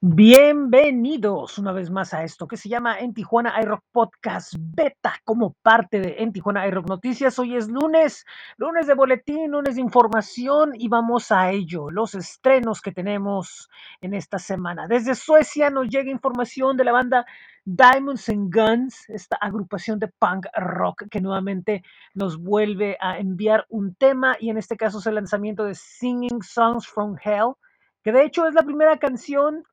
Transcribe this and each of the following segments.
Bienvenidos una vez más a esto que se llama En Tijuana iRock Podcast Beta como parte de En Tijuana iRock Noticias. Hoy es lunes, lunes de boletín, lunes de información y vamos a ello, los estrenos que tenemos en esta semana. Desde Suecia nos llega información de la banda Diamonds and Guns, esta agrupación de punk rock que nuevamente nos vuelve a enviar un tema y en este caso es el lanzamiento de Singing Songs from Hell que de hecho es la primera canción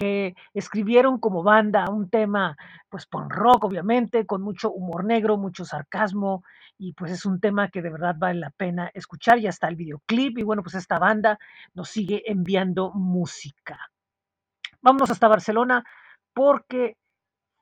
que escribieron como banda un tema, pues punk rock, obviamente, con mucho humor negro, mucho sarcasmo, y pues es un tema que de verdad vale la pena escuchar. Ya está el videoclip, y bueno, pues esta banda nos sigue enviando música. Vámonos hasta Barcelona porque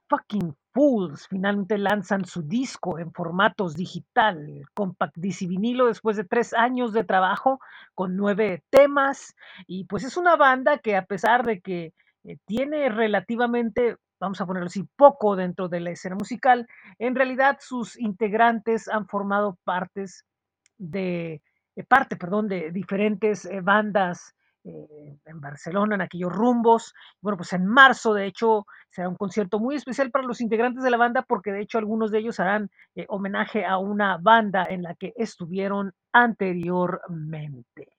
Fucking Fools finalmente lanzan su disco en formatos digital, compact disc y vinilo después de tres años de trabajo con nueve temas. Y pues es una banda que a pesar de que eh, tiene relativamente, vamos a ponerlo así, poco dentro de la escena musical, en realidad sus integrantes han formado partes de, eh, parte, perdón, de diferentes eh, bandas en Barcelona, en aquellos rumbos. Bueno, pues en marzo, de hecho, será un concierto muy especial para los integrantes de la banda, porque de hecho algunos de ellos harán homenaje a una banda en la que estuvieron anteriormente.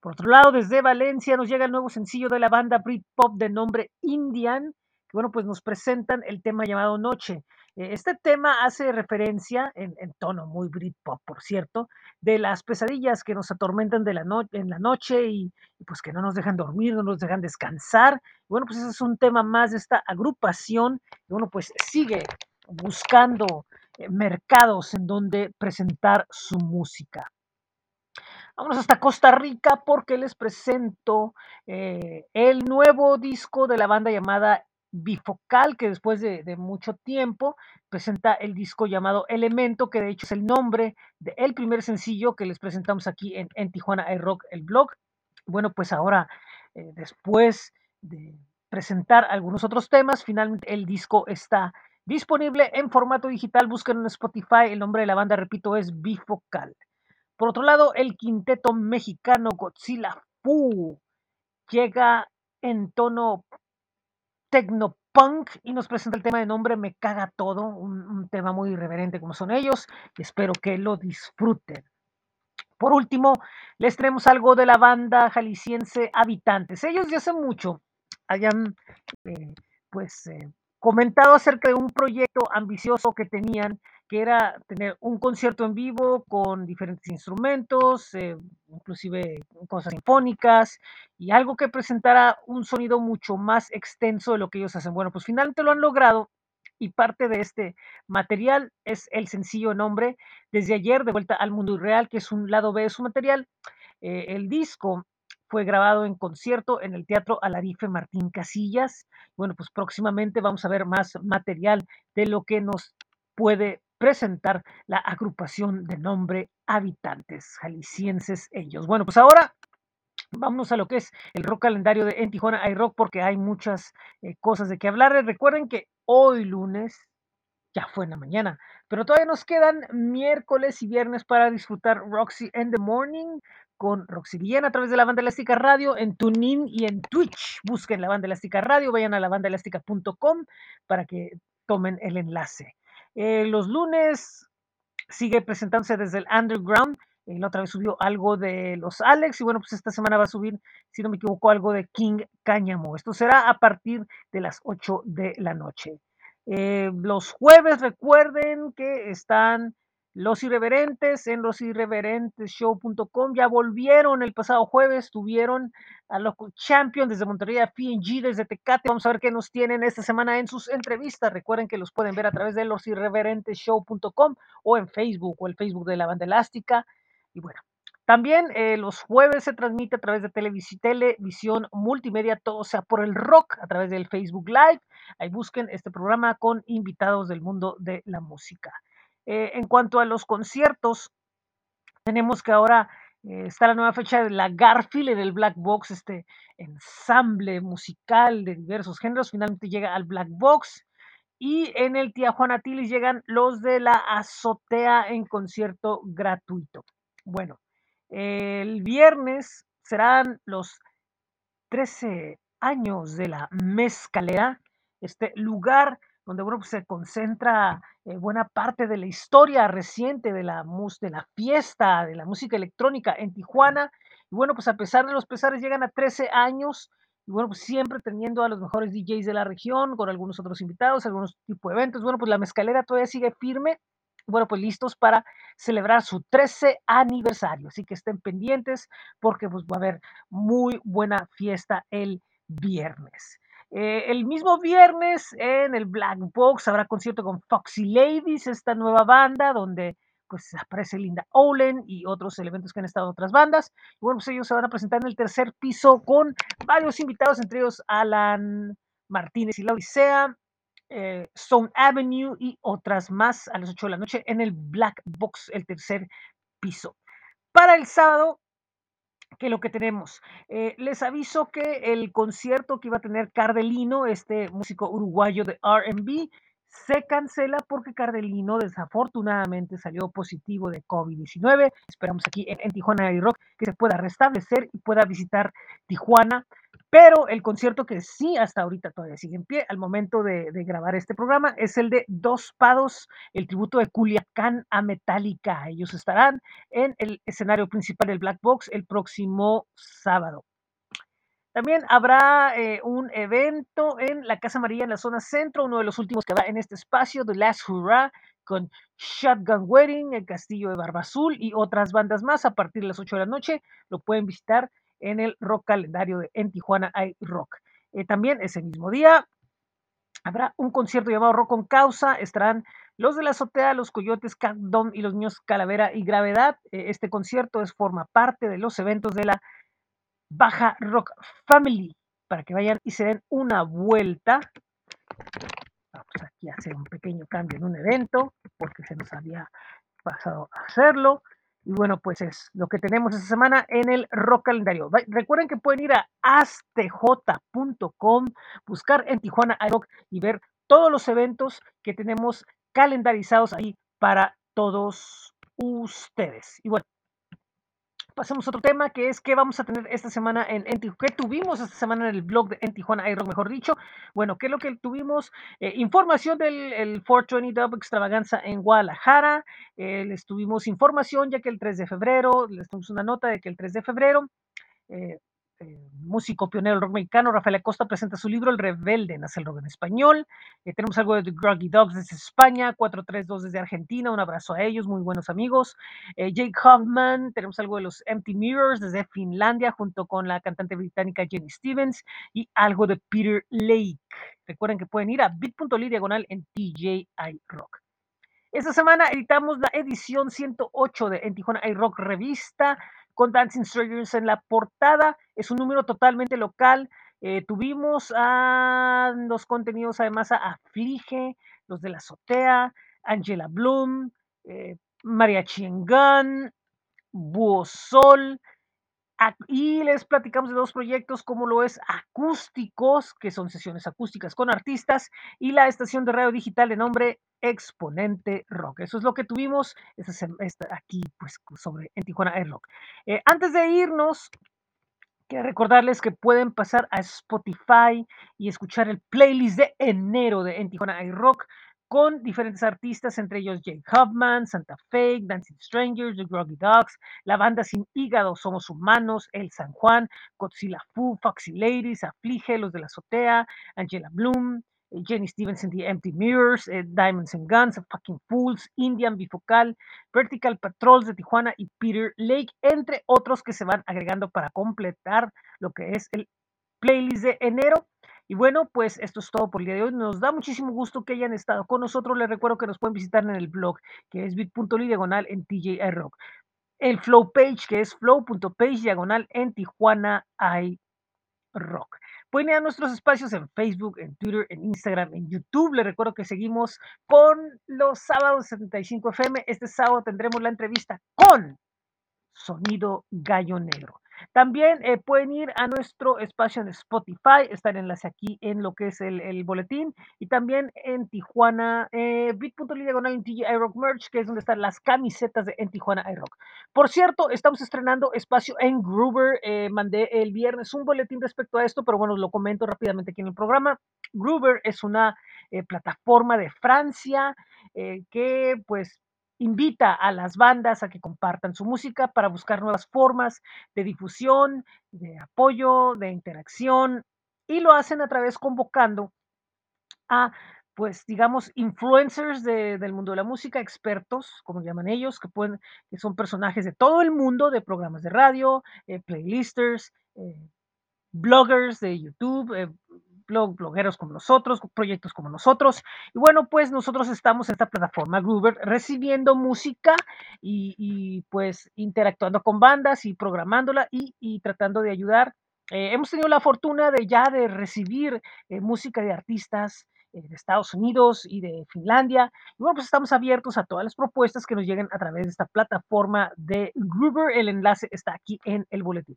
Por otro lado, desde Valencia nos llega el nuevo sencillo de la banda Britpop de nombre Indian, que bueno, pues nos presentan el tema llamado Noche. Eh, Este tema hace referencia, en, tono muy Britpop, por cierto, de las pesadillas que nos atormentan en la noche y, pues que no nos dejan dormir, no nos dejan descansar. Bueno, pues ese es un tema más de esta agrupación, y bueno, pues sigue buscando eh, mercados en donde presentar su música. Vámonos hasta Costa Rica porque les presento eh, el nuevo disco de la banda llamada Bifocal, que después de, mucho tiempo presenta el disco llamado Elemento, que de hecho es el nombre del primer sencillo que les presentamos aquí en, en Tijuana iRock, el blog. Bueno, pues ahora, eh, después de presentar algunos otros temas, finalmente el disco está disponible en formato digital. Busquen en Spotify, el nombre de la banda, repito, es Bifocal. Por otro lado, el quinteto mexicano Godzilla Fu llega en tono tecnopunk y nos presenta el tema de nombre Me caga todo, un, tema muy irreverente como son ellos. y Espero que lo disfruten. Por último, les traemos algo de la banda jalisciense Habitantes. Ellos ya hace mucho hayan eh, pues eh, comentado acerca de un proyecto ambicioso que tenían, que era tener un concierto en vivo con diferentes instrumentos, eh, inclusive cosas sinfónicas y algo que presentara un sonido mucho más extenso de lo que ellos hacen. Bueno, pues finalmente lo han logrado y parte de este material es el sencillo nombre Desde ayer de vuelta al mundo irreal, que es un lado B de su material. Eh, el disco fue grabado en concierto en el Teatro Alarife Martín Casillas. Bueno, pues próximamente vamos a ver más material de lo que nos puede presentar la agrupación de nombre Habitantes Jaliscienses ellos. Bueno, pues ahora vámonos a lo que es el rock calendario de En Tijuana hay rock porque hay muchas eh, cosas de qué hablar. Recuerden que hoy lunes ya fue en la mañana, pero todavía nos quedan miércoles y viernes para disfrutar Roxy in the Morning con Roxy Villena a través de la banda elástica radio en TuneIn y en Twitch. Busquen la banda elástica radio, vayan a la banda para que tomen el enlace. Eh, los lunes sigue presentándose desde el underground. Eh, la otra vez subió algo de los Alex y bueno, pues esta semana va a subir, si no me equivoco, algo de King Cáñamo. Esto será a partir de las 8 de la noche. Eh, los jueves recuerden que están los irreverentes en losirreverentesshow.com. Ya volvieron el pasado jueves, tuvieron a los Champion desde Monterrey, a PNG desde Tecate. Vamos a ver qué nos tienen esta semana en sus entrevistas. Recuerden que los pueden ver a través de losirreverentesshow.com o en Facebook o el Facebook de la banda elástica. Y bueno, también eh, los jueves se transmite a través de televisión multimedia, todo sea por el rock, a través del Facebook Live. Ahí busquen este programa con invitados del mundo de la música. Eh, en cuanto a los conciertos, tenemos que ahora eh, está la nueva fecha de la Garfield en el Black Box, este ensamble musical de diversos géneros, finalmente llega al Black Box. Y en el Tijuana Tilis llegan los de la azotea en concierto gratuito. Bueno, el viernes serán los 13 años de la mezcalera, este lugar donde bueno, pues, se concentra eh, buena parte de la historia reciente de la, mus de la fiesta, de la música electrónica en Tijuana. Y bueno, pues a pesar de los pesares, llegan a 13 años. Y bueno, pues siempre teniendo a los mejores DJs de la región, con algunos otros invitados, algunos tipos de eventos. Bueno, pues la mezcalera todavía sigue firme. Bueno, pues listos para celebrar su 13 aniversario. Así que estén pendientes porque pues va a haber muy buena fiesta el viernes. Eh, el mismo viernes en el Black Box habrá concierto con Foxy Ladies, esta nueva banda donde pues aparece Linda Olen y otros elementos que han estado en otras bandas. Y bueno, pues ellos se van a presentar en el tercer piso con varios invitados, entre ellos Alan Martínez y la Odisea, eh, Stone Avenue y otras más a las 8 de la noche en el Black Box, el tercer piso. Para el sábado que lo que tenemos. Eh, les aviso que el concierto que iba a tener Cardelino, este músico uruguayo de RB, se cancela porque Cardelino desafortunadamente salió positivo de COVID-19. Esperamos aquí en, en Tijuana y Rock que se pueda restablecer y pueda visitar Tijuana pero el concierto que sí hasta ahorita todavía sigue en pie al momento de, grabar este programa es el de Dos Pados, el tributo de Culiacán a Metallica. Ellos estarán en el escenario principal del Black Box el próximo sábado. También habrá eh, un evento en la Casa María en la zona centro, uno de los últimos que va en este espacio, The Last Hurrah, con Shotgun Wedding, el Castillo de Barba Azul y otras bandas más a partir de las 8 de la noche. Lo pueden visitar en el rock calendario de En Tijuana hay rock. Eh, también ese mismo día habrá un concierto llamado Rock con Causa. Estarán los de la azotea, los Coyotes, Cat Dom y los niños Calavera y Gravedad. Eh, este concierto es, forma parte de los eventos de la Baja Rock Family para que vayan y se den una vuelta. Vamos aquí a hacer un pequeño cambio en un evento porque se nos había pasado a hacerlo. Y bueno, pues es lo que tenemos esta semana en el Rock Calendario. Recuerden que pueden ir a astj.com, buscar en Tijuana iRock y ver todos los eventos que tenemos calendarizados ahí para todos ustedes. Y bueno, pasemos a otro tema que es que vamos a tener esta semana en, en ¿Qué tuvimos esta semana en el blog de En Tijuana iRock, mejor dicho? Bueno, ¿qué es lo que tuvimos? Eh, información del el 420 Dub Extravaganza en Guadalajara. Eh, les tuvimos información ya que el 3 de febrero, les tuvimos una nota de que el 3 de febrero eh, eh, músico pionero del rock mexicano, Rafael Acosta, presenta su libro El Rebelde, nace el rock en español. Eh, tenemos algo de The Groggy Dogs desde España, 432 desde Argentina, un abrazo a ellos, muy buenos amigos. Eh, Jake Hoffman, tenemos algo de los Empty Mirrors desde Finlandia, junto con la cantante británica Jenny Stevens, y algo de Peter Lake. Recuerden que pueden ir a bit.ly diagonal en TJI Rock. Esta semana editamos la edición 108 de En Tijuana iRock Revista con Dancing Strangers en la portada. Es un número totalmente local. Eh, tuvimos a los contenidos además a Aflige, los de la azotea, Angela Bloom, eh, María Chingán, Búho y les platicamos de dos proyectos como lo es Acústicos, que son sesiones acústicas con artistas, y la estación de radio digital de nombre Exponente Rock. Eso es lo que tuvimos esta, aquí pues, sobre en Tijuana Air Rock. Eh, antes de irnos, quiero recordarles que pueden pasar a Spotify y escuchar el playlist de enero de En Tijuana Air Rock con diferentes artistas, entre ellos Jake Huffman, Santa Fe, Dancing Strangers, The Groggy Dogs, la banda Sin Hígado, Somos Humanos, El San Juan, Godzilla Fu, Foxy Ladies, Aflige, Los de la Azotea, Angela Bloom, eh, Jenny Stevens and the Empty Mirrors, eh, Diamonds and Guns, Fucking Fools, Indian Bifocal, Vertical Patrols de Tijuana y Peter Lake, entre otros que se van agregando para completar lo que es el playlist de enero. Y bueno, pues esto es todo por el día de hoy. Nos da muchísimo gusto que hayan estado con nosotros. Les recuerdo que nos pueden visitar en el blog, que es bit.ly diagonal en TJI Rock. El flow page, que es flow.page diagonal en Tijuana I Rock. Pueden ir a nuestros espacios en Facebook, en Twitter, en Instagram, en YouTube. Les recuerdo que seguimos con los sábados 75 FM. Este sábado tendremos la entrevista con Sonido Gallo Negro. También eh, pueden ir a nuestro espacio en Spotify, está el enlace aquí en lo que es el, el boletín, y también en Tijuana, eh, bit.ly diagonal en iRock Merch, que es donde están las camisetas de en Tijuana iRock. Por cierto, estamos estrenando espacio en Groover, eh, mandé el viernes un boletín respecto a esto, pero bueno, lo comento rápidamente aquí en el programa. Groover es una eh, plataforma de Francia que pues invita a las bandas a que compartan su música para buscar nuevas formas de difusión, de apoyo, de interacción, y lo hacen a través convocando a, pues, digamos, influencers de, del mundo de la música, expertos, como llaman ellos, que, pueden, que son personajes de todo el mundo, de programas de radio, eh, playlisters, eh, bloggers de YouTube, eh, blog, blogueros como nosotros, proyectos como nosotros. Y bueno, pues nosotros estamos en esta plataforma Groover recibiendo música y, pues interactuando con bandas y programándola y, tratando de ayudar. Eh, hemos tenido la fortuna de ya de recibir eh, música de artistas eh, de Estados Unidos y de Finlandia. Y bueno, pues estamos abiertos a todas las propuestas que nos lleguen a través de esta plataforma de Groover. El enlace está aquí en el boletín.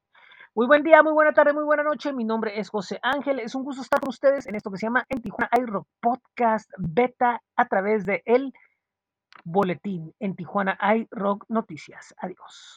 Muy buen día, muy buena tarde, muy buena noche. Mi nombre es José Ángel. Es un gusto estar con ustedes en esto que se llama En Tijuana iRock Podcast Beta a través de el boletín en Tijuana iRock Noticias. Adiós.